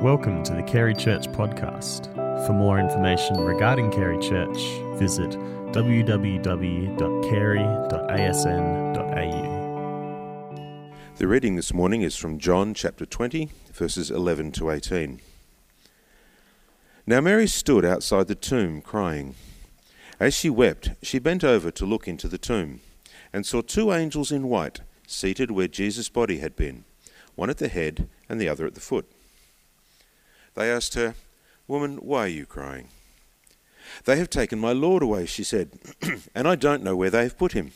Welcome to the Carey Church podcast. For more information regarding Carey Church, visit www.carey.asn.au. The reading this morning is from John chapter 20, verses 11 to 18. Now Mary stood outside the tomb crying. As she wept, she bent over to look into the tomb, and saw two angels in white seated where Jesus' body had been, one at the head and the other at the foot. They asked her, Woman, why are you crying? They have taken my Lord away, she said, and I don't know where they have put him.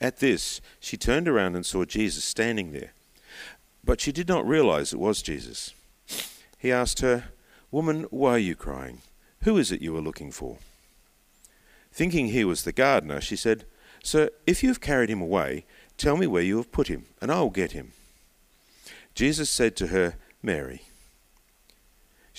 At this, she turned around and saw Jesus standing there, but she did not realize it was Jesus. He asked her, Woman, why are you crying? Who is it you are looking for? Thinking he was the gardener, she said, Sir, if you have carried him away, tell me where you have put him, and I will get him. Jesus said to her, Mary.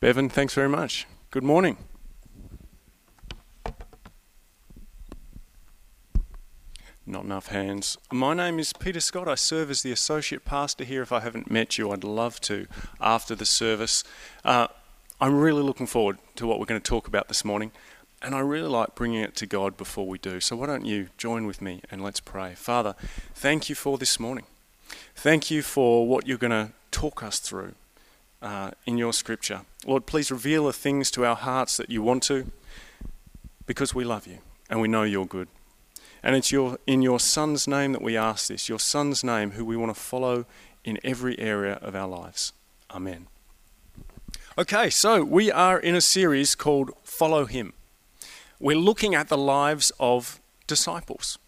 Bevan, thanks very much. Good morning. Not enough hands. My name is Peter Scott. I serve as the associate pastor here. If I haven't met you, I'd love to after the service. Uh, I'm really looking forward to what we're going to talk about this morning, and I really like bringing it to God before we do. So, why don't you join with me and let's pray. Father, thank you for this morning. Thank you for what you're going to talk us through uh, in your scripture. Lord, please reveal the things to our hearts that you want to because we love you and we know you're good. And it's your, in your Son's name that we ask this, your Son's name, who we want to follow in every area of our lives. Amen. Okay, so we are in a series called Follow Him. We're looking at the lives of disciples.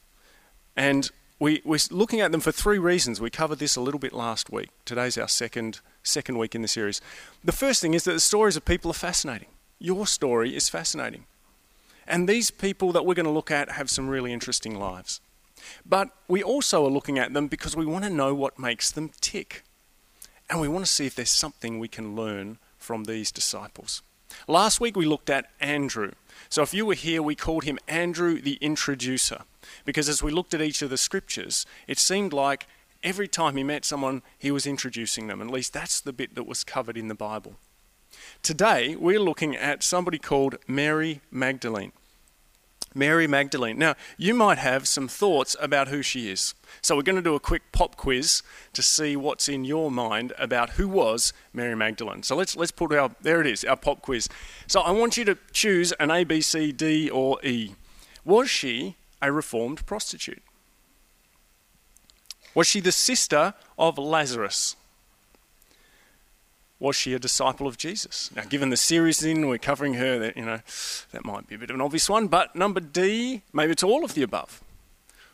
And we, we're looking at them for three reasons. We covered this a little bit last week. Today's our second, second week in the series. The first thing is that the stories of people are fascinating. Your story is fascinating. And these people that we're going to look at have some really interesting lives. But we also are looking at them because we want to know what makes them tick. And we want to see if there's something we can learn from these disciples. Last week we looked at Andrew. So if you were here, we called him Andrew the Introducer. Because as we looked at each of the scriptures, it seemed like every time he met someone, he was introducing them. At least that's the bit that was covered in the Bible. Today, we're looking at somebody called Mary Magdalene. Mary Magdalene. Now, you might have some thoughts about who she is. So, we're going to do a quick pop quiz to see what's in your mind about who was Mary Magdalene. So, let's, let's put our, there it is, our pop quiz. So, I want you to choose an A, B, C, D, or E. Was she a reformed prostitute? Was she the sister of Lazarus? Was she a disciple of Jesus? Now, given the series in we're covering her, that you know that might be a bit of an obvious one. But number D, maybe it's all of the above,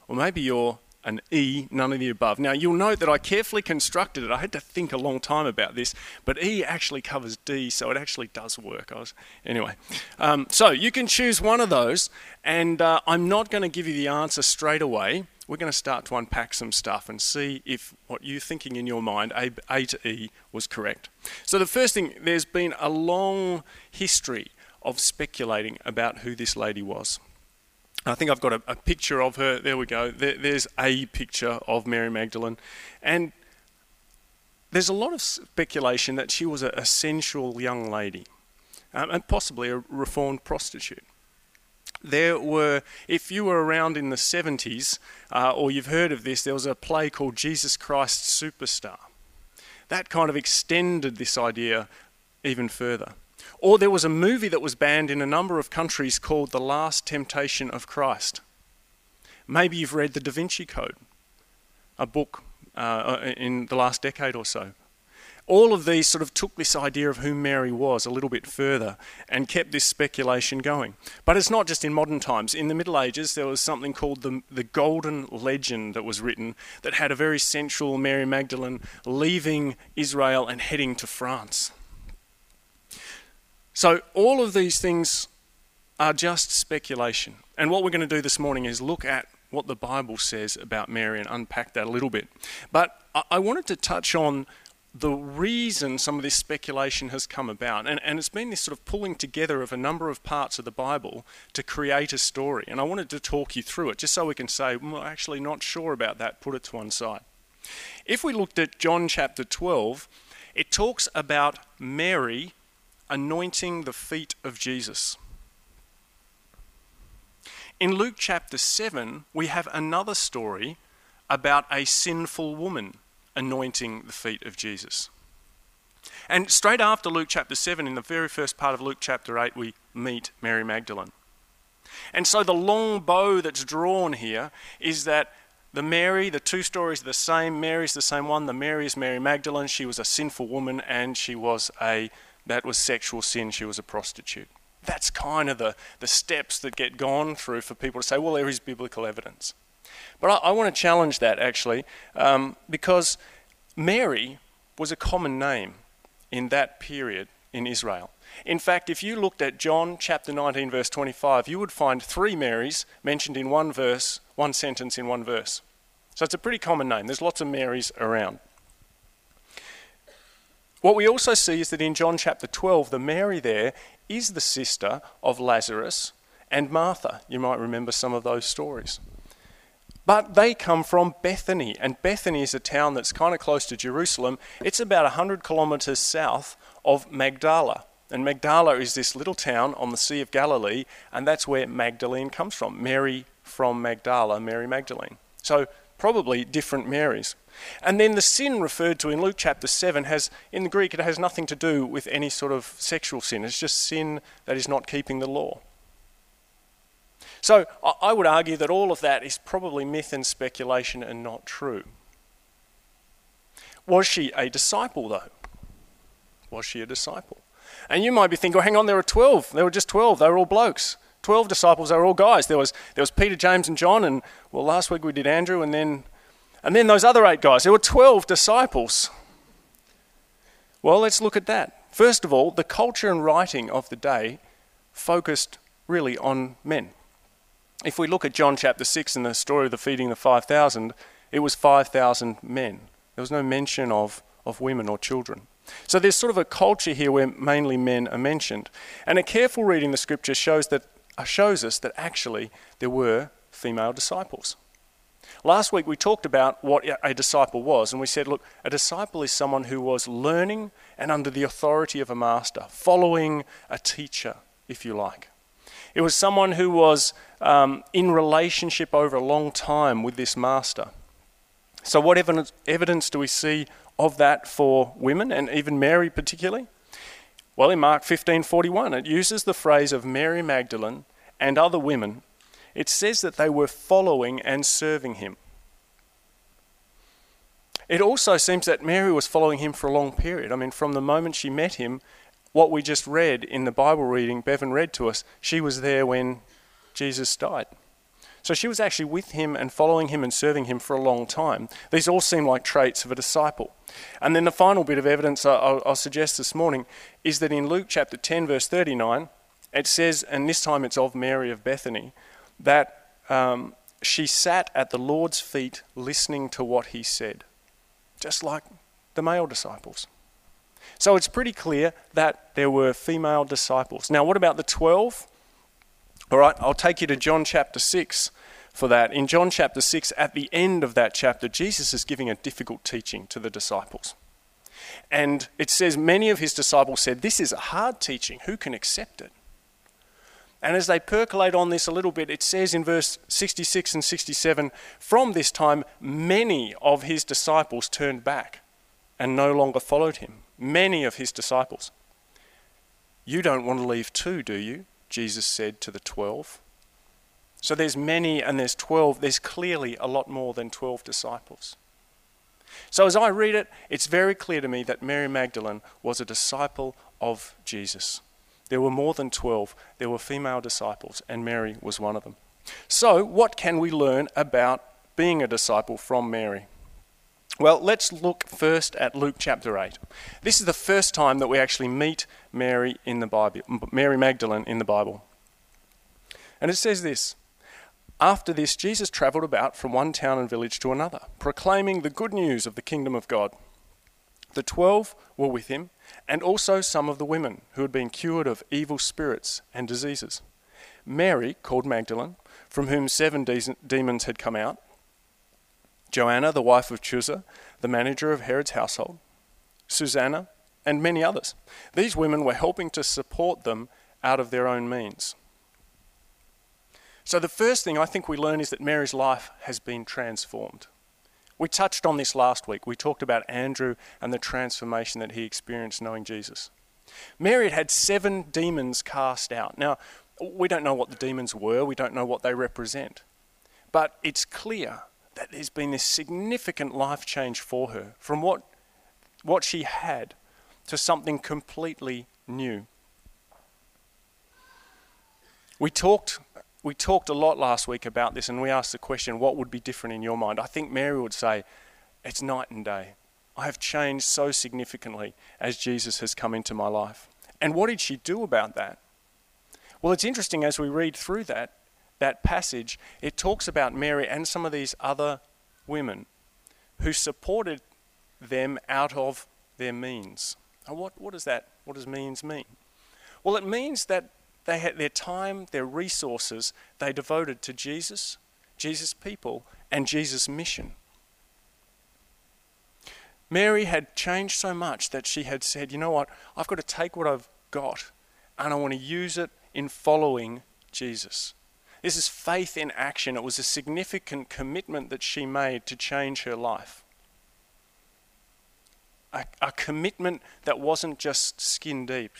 or maybe you're an E, none of the above. Now, you'll note that I carefully constructed it. I had to think a long time about this, but E actually covers D, so it actually does work. I was, anyway, um, so you can choose one of those, and uh, I'm not going to give you the answer straight away. We're going to start to unpack some stuff and see if what you're thinking in your mind, A, a to E, was correct. So, the first thing, there's been a long history of speculating about who this lady was. I think I've got a, a picture of her. There we go. There, there's a picture of Mary Magdalene. And there's a lot of speculation that she was a, a sensual young lady um, and possibly a reformed prostitute. There were, if you were around in the 70s uh, or you've heard of this, there was a play called Jesus Christ Superstar. That kind of extended this idea even further. Or there was a movie that was banned in a number of countries called The Last Temptation of Christ. Maybe you've read The Da Vinci Code, a book uh, in the last decade or so. All of these sort of took this idea of who Mary was a little bit further and kept this speculation going. But it's not just in modern times. In the Middle Ages, there was something called the, the Golden Legend that was written that had a very central Mary Magdalene leaving Israel and heading to France. So, all of these things are just speculation. And what we're going to do this morning is look at what the Bible says about Mary and unpack that a little bit. But I wanted to touch on the reason some of this speculation has come about. And, and it's been this sort of pulling together of a number of parts of the Bible to create a story. And I wanted to talk you through it just so we can say, hmm, well, actually, not sure about that, put it to one side. If we looked at John chapter 12, it talks about Mary anointing the feet of Jesus. In Luke chapter 7, we have another story about a sinful woman anointing the feet of Jesus. And straight after Luke chapter 7, in the very first part of Luke chapter 8, we meet Mary Magdalene. And so the long bow that's drawn here is that the Mary, the two stories are the same. Mary's the same one. The Mary is Mary Magdalene. She was a sinful woman and she was a, that was sexual sin. She was a prostitute. That's kind of the, the steps that get gone through for people to say, well, there is biblical evidence. But I, I want to challenge that actually, um, because Mary was a common name in that period in Israel. In fact, if you looked at John chapter 19, verse 25, you would find three Marys mentioned in one verse, one sentence in one verse. So it's a pretty common name. There's lots of Marys around. What we also see is that in John chapter 12, the Mary there is the sister of Lazarus and Martha. You might remember some of those stories. But they come from Bethany, and Bethany is a town that's kind of close to Jerusalem. It's about 100 kilometres south of Magdala. And Magdala is this little town on the Sea of Galilee, and that's where Magdalene comes from. Mary from Magdala, Mary Magdalene. So probably different Marys. And then the sin referred to in Luke chapter 7 has, in the Greek, it has nothing to do with any sort of sexual sin. It's just sin that is not keeping the law. So I would argue that all of that is probably myth and speculation and not true. Was she a disciple, though? Was she a disciple? And you might be thinking, oh, hang on, there were 12. There were just 12. They were all blokes. 12 disciples, they were all guys. There was, there was Peter, James, and John, and well, last week we did Andrew, and then, and then those other eight guys. There were 12 disciples. Well, let's look at that. First of all, the culture and writing of the day focused really on men if we look at John chapter 6 and the story of the feeding the 5,000, it was 5,000 men. There was no mention of, of women or children. So there's sort of a culture here where mainly men are mentioned. And a careful reading of the scripture shows, that, uh, shows us that actually there were female disciples. Last week we talked about what a disciple was, and we said, look, a disciple is someone who was learning and under the authority of a master, following a teacher, if you like. It was someone who was um, in relationship over a long time with this master. So, what evidence, evidence do we see of that for women, and even Mary particularly? Well, in Mark 15:41, it uses the phrase of Mary Magdalene and other women. It says that they were following and serving him. It also seems that Mary was following him for a long period. I mean, from the moment she met him what we just read in the Bible reading Bevan read to us, she was there when Jesus died. So she was actually with him and following him and serving him for a long time. These all seem like traits of a disciple. And then the final bit of evidence I'll, I'll suggest this morning is that in Luke chapter 10, verse 39, it says, and this time it's of Mary of Bethany, that um, she sat at the Lord's feet listening to what he said, just like the male disciples. So it's pretty clear that there were female disciples. Now, what about the 12? All right, I'll take you to John chapter 6 for that. In John chapter 6, at the end of that chapter, Jesus is giving a difficult teaching to the disciples. And it says, Many of his disciples said, This is a hard teaching. Who can accept it? And as they percolate on this a little bit, it says in verse 66 and 67 From this time, many of his disciples turned back and no longer followed him many of his disciples. You don't want to leave too, do you? Jesus said to the twelve. So there's many and there's twelve. There's clearly a lot more than twelve disciples. So, as I read it, it's very clear to me that Mary Magdalene was a disciple of Jesus. There were more than 12, there were female disciples, and Mary was one of them. So, what can we learn about being a disciple from Mary? Well, let's look first at Luke chapter 8. This is the first time that we actually meet Mary in the Bible, Mary Magdalene in the Bible. And it says this After this, Jesus travelled about from one town and village to another, proclaiming the good news of the kingdom of God. The twelve were with him, and also some of the women who had been cured of evil spirits and diseases. Mary, called Magdalene, from whom seven de- demons had come out Joanna, the wife of Chuza, the manager of Herod's household, Susanna, and many others. These women were helping to support them out of their own means. So, the first thing I think we learn is that Mary's life has been transformed. We touched on this last week. We talked about Andrew and the transformation that he experienced knowing Jesus. Mary had had seven demons cast out. Now, we don't know what the demons were, we don't know what they represent. But it's clear that there's been this significant life change for her from what, what she had to something completely new. We talked, we talked a lot last week about this, and we asked the question what would be different in your mind? I think Mary would say, It's night and day. I have changed so significantly as Jesus has come into my life. And what did she do about that? Well, it's interesting as we read through that, that passage, it talks about Mary and some of these other women who supported them out of their means. Now, what, what does that, what does means mean? Well, it means that they had their time, their resources, they devoted to Jesus, Jesus' people, and Jesus' mission. Mary had changed so much that she had said, you know what, I've got to take what I've got and I want to use it in following Jesus. This is faith in action. It was a significant commitment that she made to change her life. A, a commitment that wasn't just skin deep.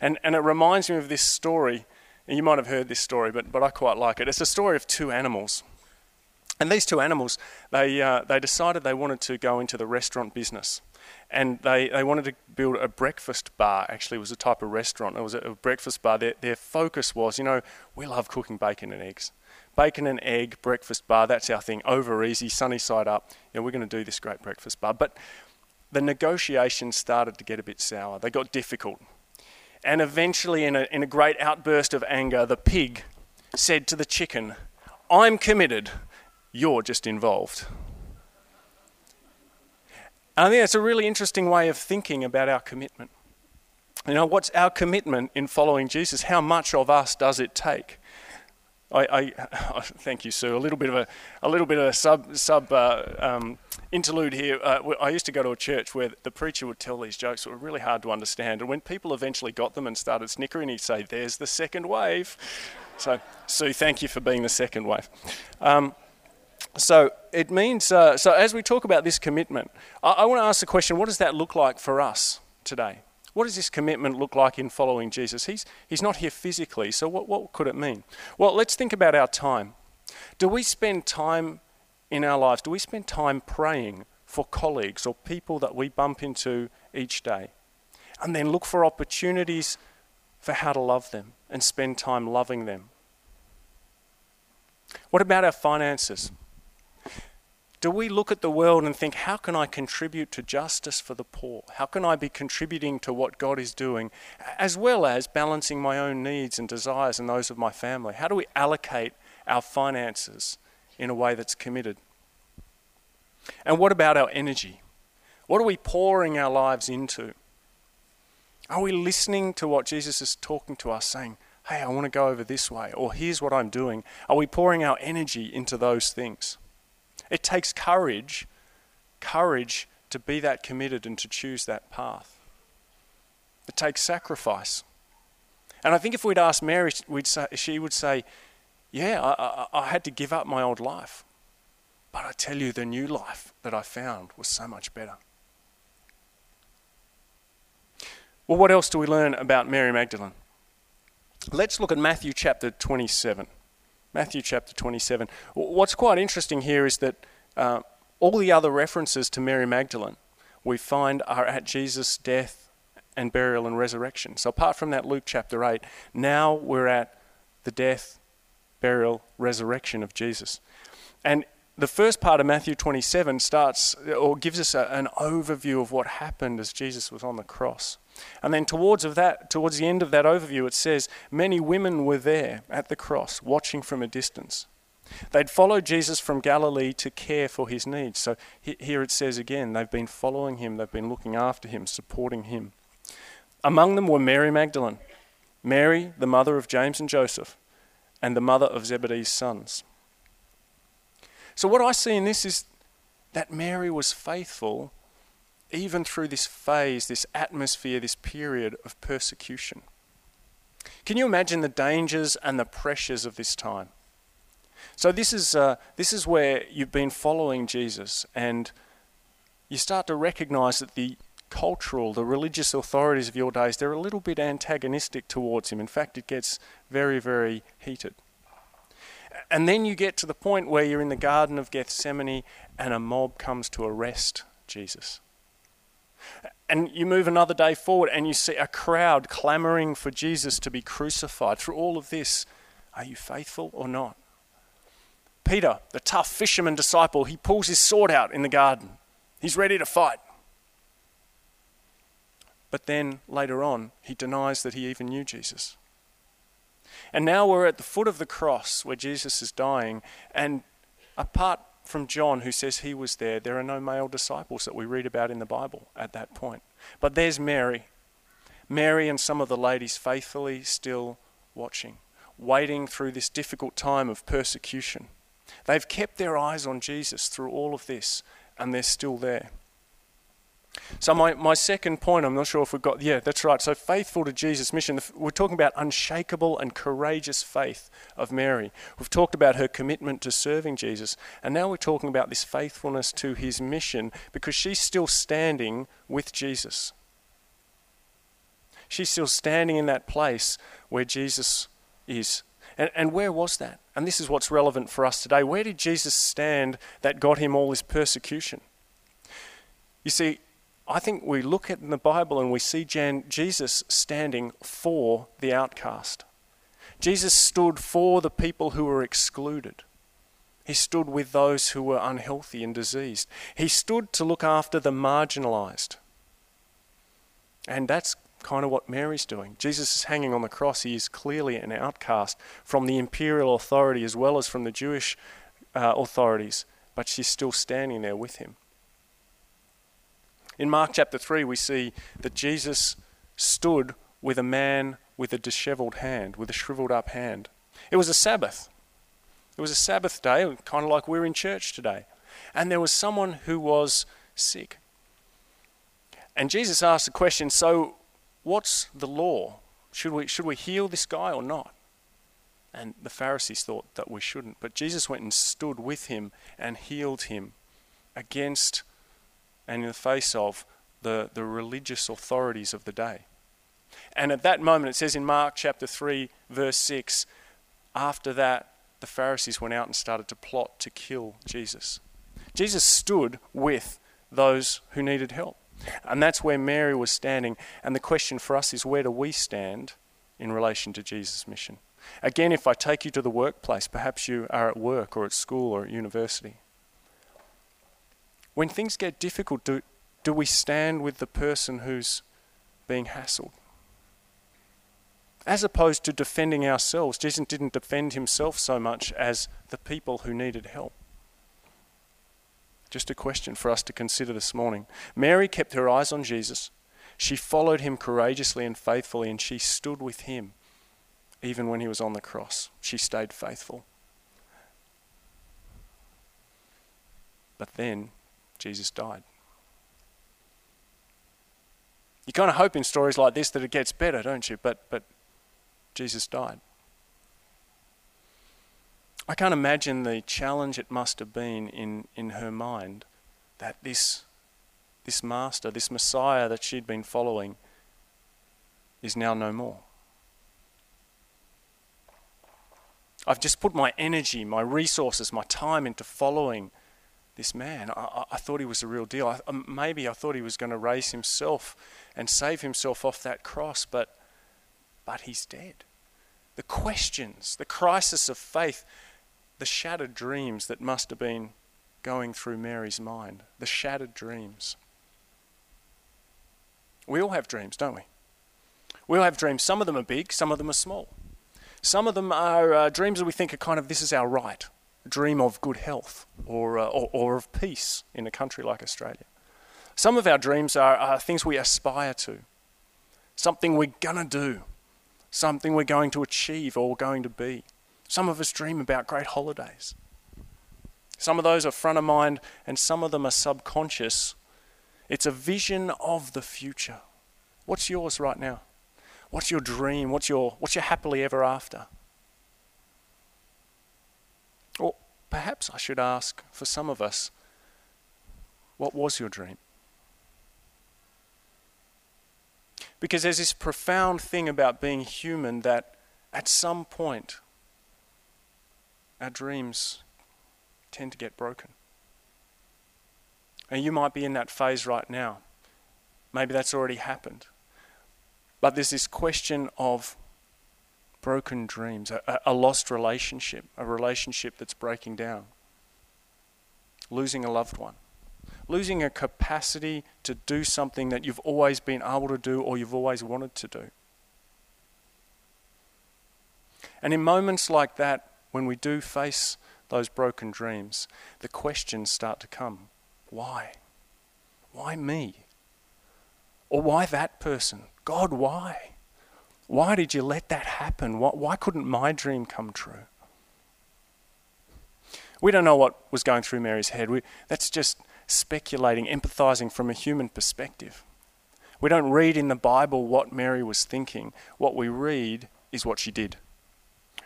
And, and it reminds me of this story. You might have heard this story, but, but I quite like it. It's a story of two animals. And these two animals, they, uh, they decided they wanted to go into the restaurant business and they, they wanted to build a breakfast bar. Actually, it was a type of restaurant. It was a, breakfast bar. Their, their focus was, you know, we love cooking bacon and eggs. Bacon and egg breakfast bar, that's our thing. Over easy, sunny side up. You know, we're going to do this great breakfast bar. But the negotiations started to get a bit sour. They got difficult. And eventually, in a, in a great outburst of anger, the pig said to the chicken, I'm committed, you're just involved. And I think that's a really interesting way of thinking about our commitment. You know, what's our commitment in following Jesus? How much of us does it take? I, I thank you, Sue. A little bit of a, a little bit of a sub sub uh, um, interlude here. Uh, I used to go to a church where the preacher would tell these jokes that were really hard to understand, and when people eventually got them and started snickering, he'd say, "There's the second wave." So, Sue, thank you for being the second wave. Um, so it means, uh, so as we talk about this commitment, I, I want to ask the question what does that look like for us today? What does this commitment look like in following Jesus? He's, he's not here physically, so what, what could it mean? Well, let's think about our time. Do we spend time in our lives, do we spend time praying for colleagues or people that we bump into each day? And then look for opportunities for how to love them and spend time loving them. What about our finances? Do we look at the world and think, how can I contribute to justice for the poor? How can I be contributing to what God is doing, as well as balancing my own needs and desires and those of my family? How do we allocate our finances in a way that's committed? And what about our energy? What are we pouring our lives into? Are we listening to what Jesus is talking to us, saying, hey, I want to go over this way, or here's what I'm doing? Are we pouring our energy into those things? It takes courage, courage to be that committed and to choose that path. It takes sacrifice. And I think if we'd ask Mary, we'd say, she would say, Yeah, I, I, I had to give up my old life. But I tell you, the new life that I found was so much better. Well, what else do we learn about Mary Magdalene? Let's look at Matthew chapter 27. Matthew chapter 27. What's quite interesting here is that uh, All the other references to Mary Magdalene we find are at Jesus' death and burial and resurrection. So, apart from that, Luke chapter 8, now we're at the death, burial, resurrection of Jesus. And the first part of Matthew 27 starts or gives us a, an overview of what happened as Jesus was on the cross. And then towards of that towards the end of that overview it says many women were there at the cross watching from a distance. They'd followed Jesus from Galilee to care for his needs. So here it says again, they've been following him, they've been looking after him, supporting him. Among them were Mary Magdalene, Mary, the mother of James and Joseph, and the mother of Zebedee's sons. So, what I see in this is that Mary was faithful even through this phase, this atmosphere, this period of persecution. Can you imagine the dangers and the pressures of this time? So, this is, uh, this is where you've been following Jesus, and you start to recognize that the cultural, the religious authorities of your days, they're a little bit antagonistic towards him. In fact, it gets very, very heated. And then you get to the point where you're in the Garden of Gethsemane and a mob comes to arrest Jesus. And you move another day forward and you see a crowd clamoring for Jesus to be crucified. Through all of this, are you faithful or not? Peter, the tough fisherman disciple, he pulls his sword out in the garden. He's ready to fight. But then later on, he denies that he even knew Jesus. And now we're at the foot of the cross where Jesus is dying. And apart from John, who says he was there, there are no male disciples that we read about in the Bible at that point. But there's Mary. Mary and some of the ladies faithfully still watching, waiting through this difficult time of persecution. They've kept their eyes on Jesus through all of this, and they're still there. So, my, my second point, I'm not sure if we've got, yeah, that's right. So, faithful to Jesus' mission. We're talking about unshakable and courageous faith of Mary. We've talked about her commitment to serving Jesus. And now we're talking about this faithfulness to his mission because she's still standing with Jesus. She's still standing in that place where Jesus is. And, and where was that? And this is what's relevant for us today. Where did Jesus stand that got him all this persecution? You see, I think we look at in the Bible and we see Jan, Jesus standing for the outcast. Jesus stood for the people who were excluded. He stood with those who were unhealthy and diseased. He stood to look after the marginalized. And that's kind of what Mary's doing. Jesus is hanging on the cross. He is clearly an outcast from the imperial authority as well as from the Jewish uh, authorities, but she's still standing there with him. In Mark chapter 3, we see that Jesus stood with a man with a disheveled hand, with a shriveled up hand. It was a Sabbath. It was a Sabbath day, kind of like we're in church today. And there was someone who was sick. And Jesus asked the question so, what's the law? Should we, should we heal this guy or not? And the Pharisees thought that we shouldn't. But Jesus went and stood with him and healed him against and in the face of the, the religious authorities of the day. And at that moment, it says in Mark chapter 3, verse 6, after that, the Pharisees went out and started to plot to kill Jesus. Jesus stood with those who needed help. And that's where Mary was standing. And the question for us is where do we stand in relation to Jesus' mission? Again, if I take you to the workplace, perhaps you are at work or at school or at university. When things get difficult, do, do we stand with the person who's being hassled? As opposed to defending ourselves, Jesus didn't defend himself so much as the people who needed help. Just a question for us to consider this morning. Mary kept her eyes on Jesus. She followed him courageously and faithfully, and she stood with him even when he was on the cross. She stayed faithful. But then Jesus died. You kind of hope in stories like this that it gets better, don't you? But, but Jesus died. I can't imagine the challenge it must have been in, in her mind that this, this master, this Messiah that she'd been following, is now no more. I've just put my energy, my resources, my time into following this man. I, I thought he was the real deal. I, um, maybe I thought he was going to raise himself and save himself off that cross, but, but he's dead. The questions, the crisis of faith, the shattered dreams that must have been going through Mary's mind, the shattered dreams. We all have dreams, don't we? We all have dreams. Some of them are big, some of them are small. Some of them are uh, dreams that we think are kind of this is our right dream of good health or, uh, or, or, of peace in a country like Australia. Some of our dreams are, are things we aspire to, something we're going to do, something we're going to achieve or going to be. Some of us dream about great holidays. Some of those are front of mind and some of them are subconscious. It's a vision of the future. What's yours right now? What's your dream? What's your, what's your happily ever after? Or perhaps I should ask for some of us, what was your dream? Because there's this profound thing about being human that at some point our dreams tend to get broken. And you might be in that phase right now. Maybe that's already happened. But there's this question of broken dreams, a, a, lost relationship, a relationship that's breaking down, losing a loved one, losing a capacity to do something that you've always been able to do or you've always wanted to do. And in moments like that, when we do face those broken dreams, the questions start to come why? Why me? Or why that person? God, why? Why did you let that happen? Why, why couldn't my dream come true? We don't know what was going through Mary's head. We, that's just speculating, empathizing from a human perspective. We don't read in the Bible what Mary was thinking. What we read is what she did.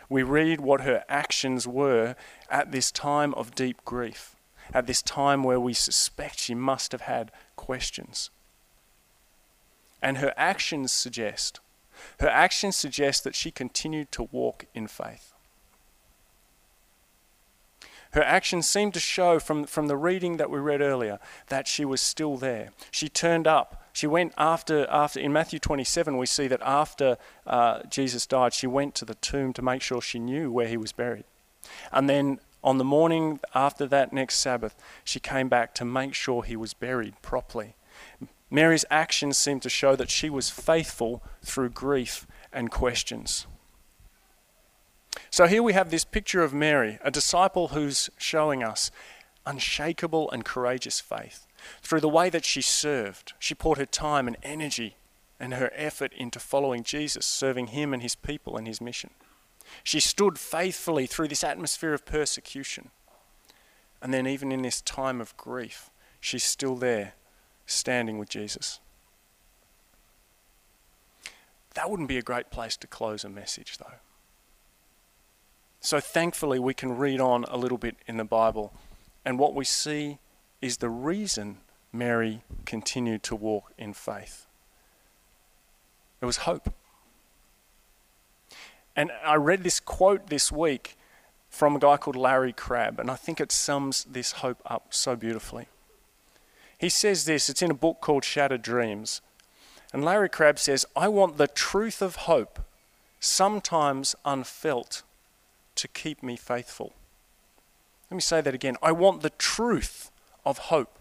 We read what her actions were at this time of deep grief, at this time where we suspect she must have had questions. And her actions suggest her actions suggest that she continued to walk in faith. Her actions seem to show from, from the reading that we read earlier that she was still there. She turned up. She went after, after in Matthew 27, we see that after uh, Jesus died, she went to the tomb to make sure she knew where he was buried. And then on the morning after that next Sabbath, she came back to make sure he was buried properly. Mary's actions seem to show that she was faithful through grief and questions. So here we have this picture of Mary, a disciple who's showing us unshakable and courageous faith. Through the way that she served, she poured her time and energy and her effort into following Jesus, serving him and his people and his mission. She stood faithfully through this atmosphere of persecution. And then, even in this time of grief, she's still there standing with Jesus. That wouldn't be a great place to close a message, though. So thankfully, we can read on a little bit in the Bible, and what we see is the reason Mary continued to walk in faith. It was hope. And I read this quote this week from a guy called Larry Crabb, and I think it sums this hope up so beautifully. He says this, it's in a book called Shattered Dreams. And Larry Crabb says, I want the truth of hope, sometimes unfelt, to keep me faithful. Let me say that again. I want the truth of hope.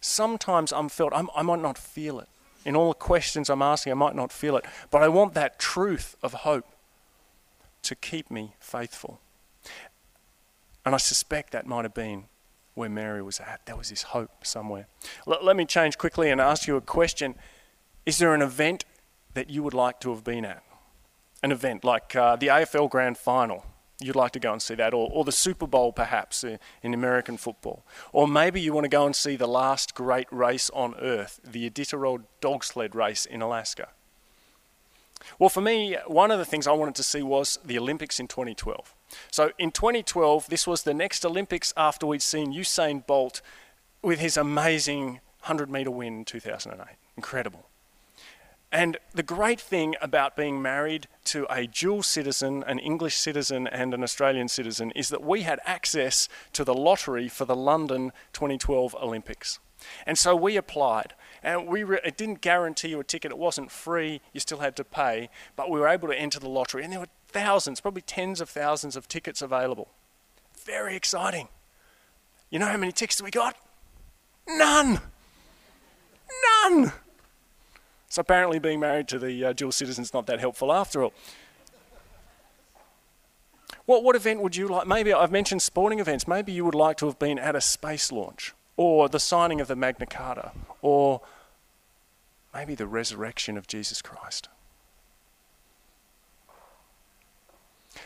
Sometimes unfelt. I'm, I might not feel it. In all the questions I'm asking, I might not feel it. But I want that truth of hope to keep me faithful. And I suspect that might have been where Mary was at. There was this hope somewhere. L- let me change quickly and ask you a question. Is there an event that you would like to have been at? An event like uh, the AFL Grand Final. You'd like to go and see that, or, or the Super Bowl perhaps uh, in American football. Or maybe you want to go and see the last great race on earth, the Iditarod dog sled race in Alaska. Well, for me, one of the things I wanted to see was the Olympics in 2012. So in 2012, this was the next Olympics after we'd seen Usain Bolt with his amazing 100 metre win in 2008. Incredible. And the great thing about being married to a dual citizen, an English citizen and an Australian citizen, is that we had access to the lottery for the London 2012 Olympics. And so we applied. And we re- it didn't guarantee you a ticket, it wasn't free, you still had to pay, but we were able to enter the lottery. And there were thousands, probably tens of thousands of tickets available. Very exciting. You know how many tickets we got? None! None! So apparently, being married to the uh, dual citizen is not that helpful after all. What, what event would you like? Maybe I've mentioned sporting events. Maybe you would like to have been at a space launch, or the signing of the Magna Carta, or maybe the resurrection of Jesus Christ.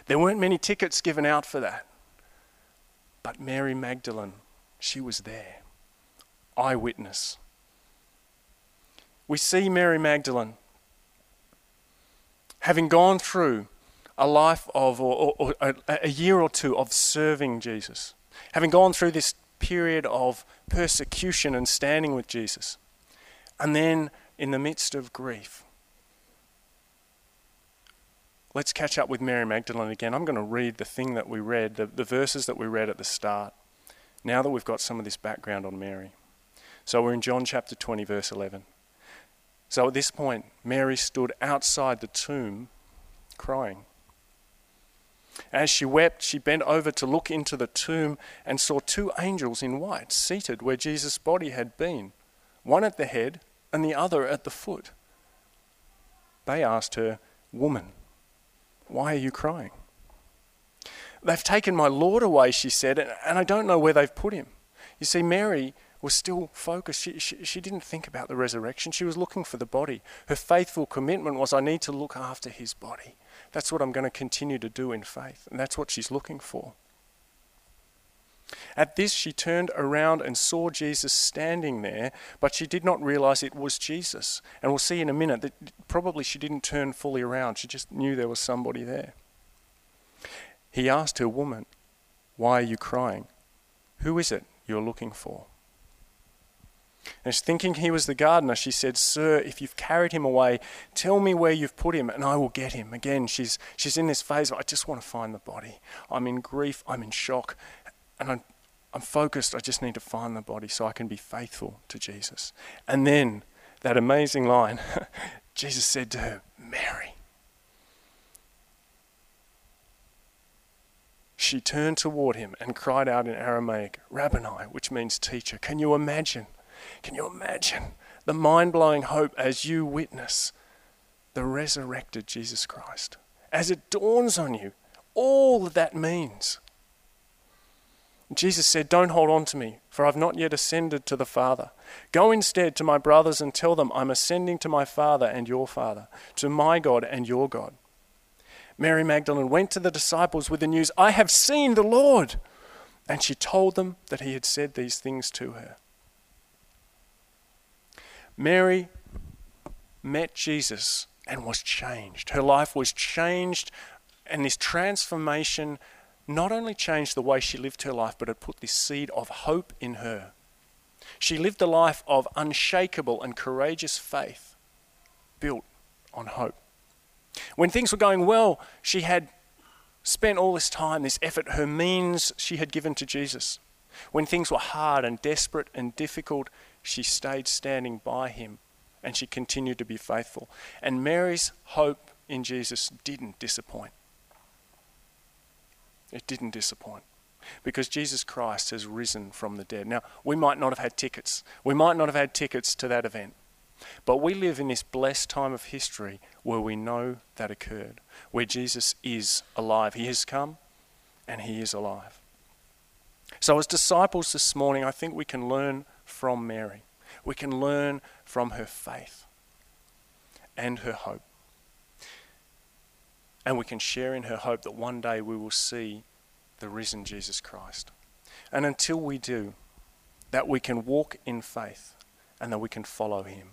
There weren't many tickets given out for that. But Mary Magdalene, she was there, eyewitness we see Mary Magdalene having gone through a life of, or, or, or a, a year or two of serving Jesus, having gone through this period of persecution and standing with Jesus, and then in the midst of grief. Let's catch up with Mary Magdalene again. I'm going to read the thing that we read, the, the verses that we read at the start, now that we've got some of this background on Mary. So we're in John chapter 20, verse 11. So at this point, Mary stood outside the tomb crying. As she wept, she bent over to look into the tomb and saw two angels in white seated where Jesus' body had been, one at the head and the other at the foot. They asked her, Woman, why are you crying? They've taken my Lord away, she said, and I don't know where they've put him. You see, Mary was still focused. She, she, she, didn't think about the resurrection. She was looking for the body. Her faithful commitment was, I need to look after his body. That's what I'm going to continue to do in faith. And that's what she's looking for. At this, she turned around and saw Jesus standing there, but she did not realize it was Jesus. And we'll see in a minute that probably she didn't turn fully around. She just knew there was somebody there. He asked her, Woman, why are you crying? Who is it you're looking for? And thinking he was the gardener, she said, Sir, if you've carried him away, tell me where you've put him, and I will get him. Again, she's, she's in this phase I just want to find the body. I'm in grief, I'm in shock, and I'm, I'm focused. I just need to find the body so I can be faithful to Jesus. And then that amazing line Jesus said to her, Mary. She turned toward him and cried out in Aramaic, Rabboni, which means teacher. Can you imagine? Can you imagine the mind blowing hope as you witness the resurrected Jesus Christ? As it dawns on you, all that, that means. Jesus said, Don't hold on to me, for I've not yet ascended to the Father. Go instead to my brothers and tell them, I'm ascending to my Father and your Father, to my God and your God. Mary Magdalene went to the disciples with the news, I have seen the Lord. And she told them that he had said these things to her. Mary met Jesus and was changed. Her life was changed, and this transformation not only changed the way she lived her life, but it put this seed of hope in her. She lived a life of unshakable and courageous faith built on hope. When things were going well, she had spent all this time, this effort, her means she had given to Jesus. When things were hard and desperate and difficult, she stayed standing by him and she continued to be faithful. And Mary's hope in Jesus didn't disappoint. It didn't disappoint because Jesus Christ has risen from the dead. Now, we might not have had tickets. We might not have had tickets to that event. But we live in this blessed time of history where we know that occurred, where Jesus is alive. He has come and he is alive. So, as disciples this morning, I think we can learn from Mary. We can learn from her faith and her hope. And we can share in her hope that one day we will see the risen Jesus Christ. And until we do, that we can walk in faith and that we can follow him.